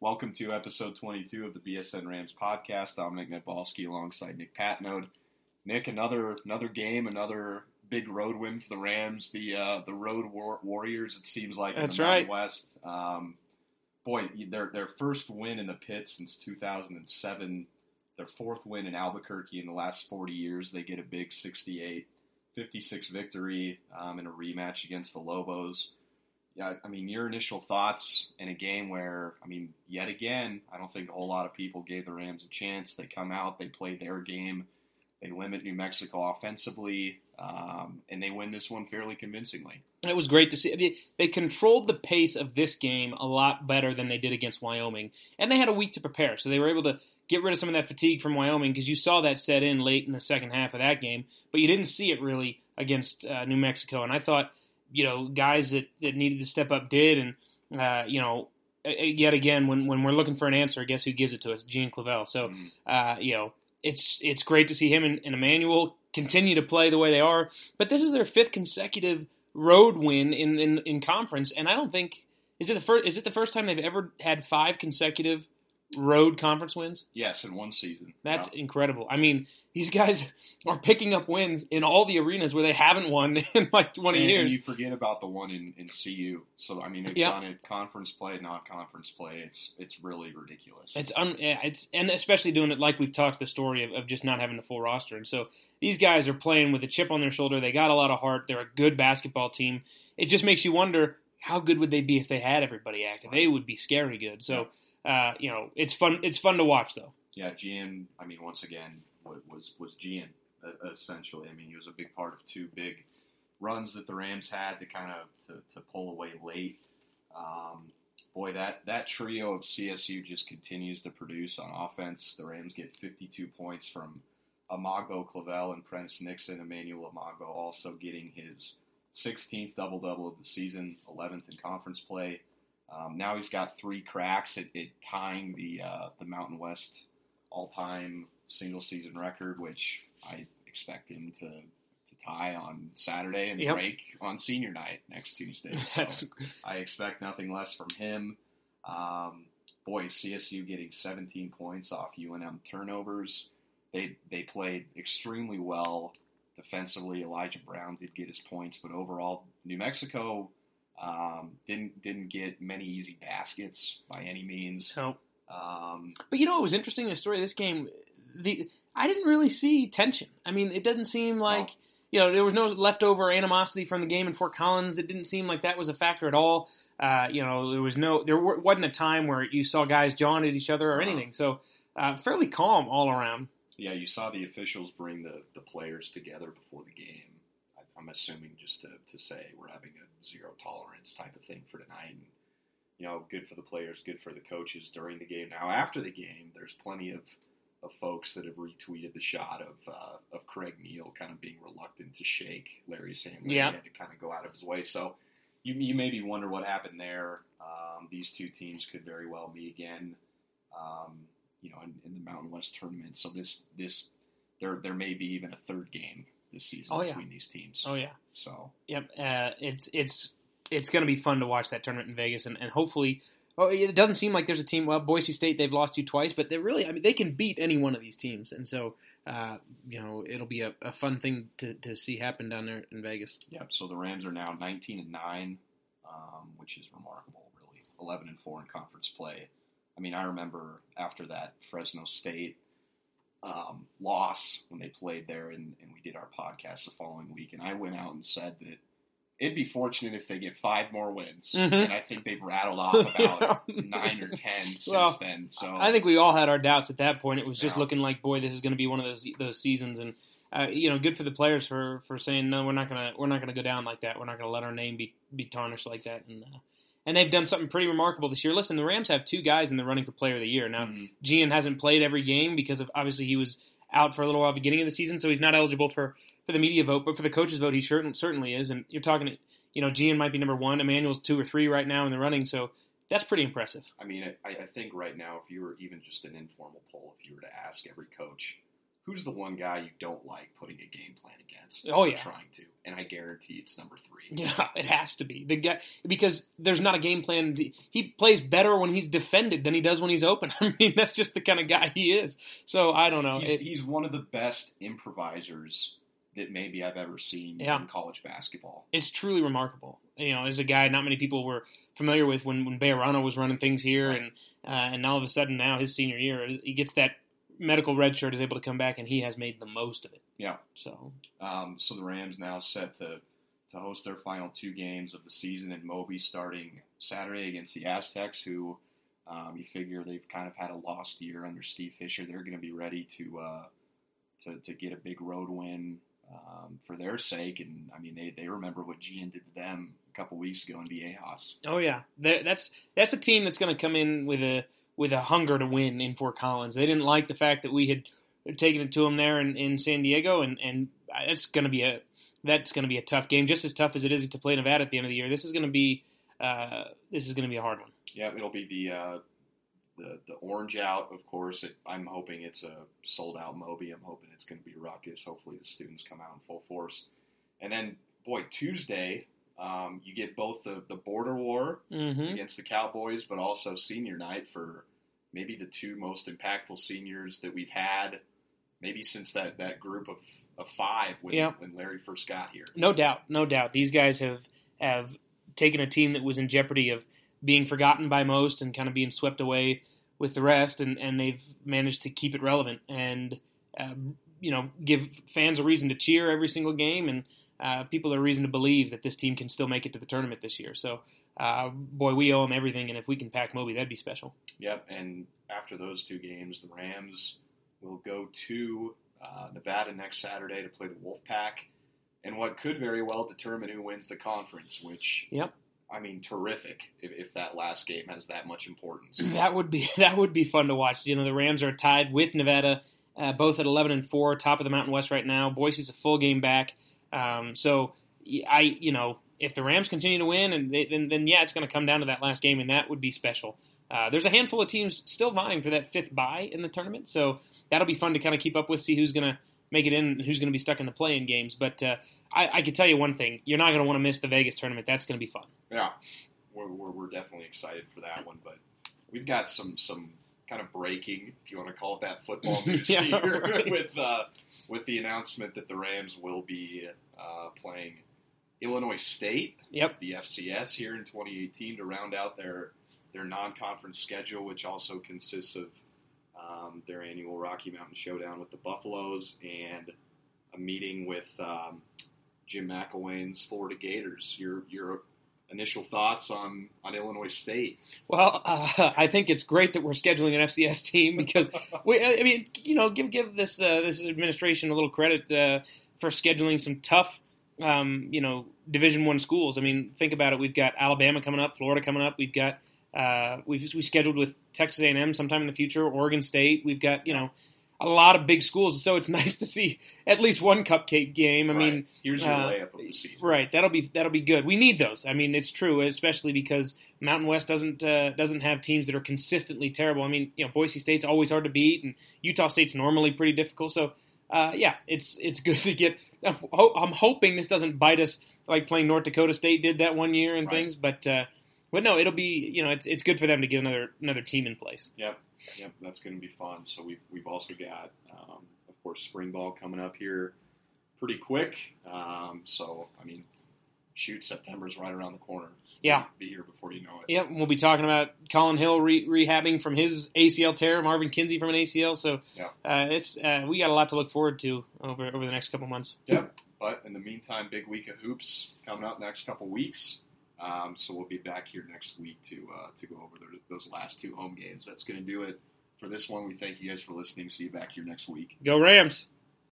Welcome to episode 22 of the BSN Rams podcast. I'm Dominic Nedbalski alongside Nick Patnode. Nick, another another game, another big road win for the Rams. The uh, the road war- warriors. It seems like That's in the right. West. Um, boy, their their first win in the pit since 2007. Their fourth win in Albuquerque in the last 40 years. They get a big 68 56 victory um, in a rematch against the Lobos. Yeah, I mean, your initial thoughts in a game where, I mean, yet again, I don't think a whole lot of people gave the Rams a chance. They come out, they play their game, they limit New Mexico offensively, um, and they win this one fairly convincingly. It was great to see. I mean, they controlled the pace of this game a lot better than they did against Wyoming, and they had a week to prepare, so they were able to get rid of some of that fatigue from Wyoming because you saw that set in late in the second half of that game, but you didn't see it really against uh, New Mexico. And I thought, you know, guys that, that needed to step up did, and uh, you know, yet again, when when we're looking for an answer, guess who gives it to us? Gian Clavell. So, Mm. uh, you know, it's it's great to see him and, and Emmanuel continue to play the way they are. But this is their fifth consecutive road win in, in, in conference, and I don't think is it the first is it the first time they've ever had five consecutive road conference wins? Yes, in one season. That's incredible. I mean, these guys are picking up wins in all the arenas where they haven't won in like twenty and, years. and you forget about the one in, in CU. So I mean, they've Yeah. done it conference play, not conference play. It's it's really ridiculous. It's un, yeah, it's and especially doing it like we've talked the story of, of just not having the full roster. And so these guys are playing with a chip on their shoulder. They got a lot of heart. They're a good basketball team. It just makes you wonder how good would they be if they had everybody active. They would be scary good. So uh, you know, it's fun. It's fun to watch though. yeah, Gian. I mean, once again, was was Gian essentially. I mean, he was a big part of two big runs that the Rams had to kind of to, to pull away late. Um, boy, that that trio of CSU just continues to produce on offense. The Rams get 52 points from Omogbo Clavell and Prentiss Nixon. Emmanuel Omogbo also getting his 16th double double of the season, 11th in conference play. Um, now he's got three cracks at, at tying the uh, the Mountain West all time single season record, which I expect him to to tie on Saturday and Yep. break on senior night next Tuesday. So That's I expect nothing less from him. Um, boy, CSU getting 17 points off UNM turnovers. They they played extremely well defensively. Elijah Brown did get his points, but overall, New Mexico um, didn't didn't get many easy baskets by any means. so. Um, But you know what was interesting the story of this game? The I didn't really see tension. I mean, it doesn't seem like you know there was no leftover animosity from the game in Fort Collins. It didn't seem like that was a factor at all. Uh, you know, there was no there wasn't a time where you saw guys jawing at each other or No. anything. So uh, fairly calm all around. yeah, you saw the officials bring the, the players together before the game. I'm assuming just to, to say we're having a zero tolerance type of thing for tonight. And, you know, good for the players, good for the coaches during the game. Now, after the game, there's plenty of, of folks that have retweeted the shot of uh, of Craig Neal kind of being reluctant to shake Larry's hand. Larry Yeah. had to kind of go out of his way. So you, you maybe wonder what happened there. Um, these two teams could very well meet again. Um, you know, in, in the Mountain West tournament. So this this there there may be even a third game this season Oh, yeah. between these teams. Oh yeah, So yep. Uh, it's it's it's going to be fun to watch that tournament in Vegas, and, and hopefully. Oh, it doesn't seem like there's a team. Well, Boise State they've lost to twice, but they really, I mean, they can beat any one of these teams, and so uh, you know it'll be a, a fun thing to, to see happen down there in Vegas. Yep. so the Rams are now 19 and nine, um, which is remarkable, really. 11 and four in conference play. I mean, I remember after that Fresno State um, loss when they played there, and, and we did our podcast the following week, and I went out and said that it'd be fortunate if they get five more wins, Mhm. and I think they've rattled off about nine or ten since Well, then. So I think we all had our doubts at that point. It was just Yeah. looking like, boy, this is going to be one of those those seasons, and uh, you know, good for the players for, for saying no, we're not gonna we're not gonna go down like that. We're not gonna let our name be be tarnished like that, and uh, and they've done something pretty remarkable this year. Listen, the Rams have two guys in the running for Player of the Year now. Mhm. Gian hasn't played every game because of obviously he was out for a little while at the beginning of the season, so he's not eligible for, for the media vote. But for the coaches vote, he certain, certainly is. And you're talking, you know, Gian might be number one. Emmanuel's two or three right now in the running, so that's pretty impressive. I mean, I, I think right now, if you were even just an informal poll, if you were to ask every coach who's the one guy you don't like putting a game plan against? Oh, yeah. trying to, and I guarantee it's number three. Yeah, it has to be the guy because there's not a game plan. He plays better when he's defended than he does when he's open. I mean, that's just the kind of guy he is. So I don't know. He's, It- he's one of the best improvisers that maybe I've ever seen Yeah. in college basketball. it's truly remarkable. You know, as a guy not many people were familiar with when when Bejarano was running things here, Right. and uh, and all of a sudden now his senior year he gets that medical redshirt is able to come back, and he has made the most of it. Yeah. So Um, so the Rams now set to to host their final two games of the season in Moby, starting Saturday against the Aztecs, who um, you figure they've kind of had a lost year under Steve Fisher. They're going to be ready to uh, to to get a big road win um, for their sake, and I mean they they remember what Gian did to them a couple weeks ago in Viejas. Oh yeah, That- that's that's a team that's going to come in with a with a hunger to win in Fort Collins. They didn't like the fact that we had taken it to them there in, in San Diego, and and it's going to be a that's going to be a tough game, just as tough as it is to play Nevada at the end of the year. This is going to be uh, this is going to be a hard one. Yeah, it'll be the uh, the the orange out, of course. It, I'm hoping it's a sold out Moby. I'm hoping it's going to be ruckus. Hopefully, the students come out in full force. And then, boy, Tuesday, um, you get both the the border war hmm against the Cowboys, but also senior night for maybe the two most impactful seniors that we've had, maybe since that that group of of five when, Yeah. when Larry first got here. No doubt, no doubt. These guys have have taken a team that was in jeopardy of being forgotten by most and kind of being swept away with the rest, and, and they've managed to keep it relevant and um, you know give fans a reason to cheer every single game and uh, people a reason to believe that this team can still make it to the tournament this year. So, uh, boy, we owe them everything, and if we can pack Moby, that'd be special. Yep, and after those two games, the Rams will go to uh, Nevada next Saturday to play the Wolfpack, and what could very well determine who wins the conference. Which, Yep. I mean, terrific if, if that last game has that much importance. That would be that would be fun to watch. You know, the Rams are tied with Nevada, uh, both at eleven and four, top of the Mountain West right now. Boise's a full game back, um, so I, you know, if the Rams continue to win, and they, then then yeah, it's going to come down to that last game, and that would be special. Uh, there's a handful of teams still vying for that fifth bye in the tournament, so that'll be fun to kind of keep up with, see who's going to make it in, and who's going to be stuck in the play-in games. But uh, I, I can tell you one thing: you're not going to want to miss the Vegas tournament. That's going to be fun. Yeah, we're, we're, we're definitely excited for that one, but we've got some some kind of breaking, if you want to call it that, football news Yeah, here right. with uh, with the announcement that the Rams will be uh, playing Illinois State, Yep. the FCS here in 2018 to round out their their non-conference schedule, which also consists of um, their annual Rocky Mountain Showdown with the Buffaloes and a meeting with um, Jim McElwain's Florida Gators. Your your initial thoughts on, on Illinois State? Well, uh, I think it's great that we're scheduling an FCS team because we, I mean, you know, give give this uh, this administration a little credit uh, for scheduling some tough, um, you know, Division One schools. I mean, think about it. We've got Alabama coming up, Florida coming up. We've got uh, we've we scheduled with Texas A and M sometime in the future. Oregon State. We've got you know a lot of big schools. So it's nice to see at least one cupcake game. I Right. mean, here's your uh, layup of the season. Right, that'll be that'll be good. We need those. I mean, it's true, especially because Mountain West doesn't uh, doesn't have teams that are consistently terrible. I mean, you know, Boise State's always hard to beat, and Utah State's normally pretty difficult. So, uh, yeah, it's it's good to get. I'm hoping this doesn't bite us like playing North Dakota State did that one year and Right. things, but uh, but no, it'll be you know it's it's good for them to get another another team in place. Yep, yep, that's going to be fun. So we've we've also got, um, of course, spring ball coming up here pretty quick. Um, so I mean, shoot, September's right around the corner. Yeah. be here before you know it. Yep, we'll be talking about Collin Hill re- rehabbing from his ACL tear, Marvin Kinsey from an ACL. So Yeah. uh, it's uh, we got a lot to look forward to over over the next couple months. Yep. But in the meantime, big week of hoops coming out next couple weeks. Um, so we'll be back here next week to uh, to go over those last two home games. That's going to do it for this one. We thank you guys for listening. See you back here next week. Go Rams!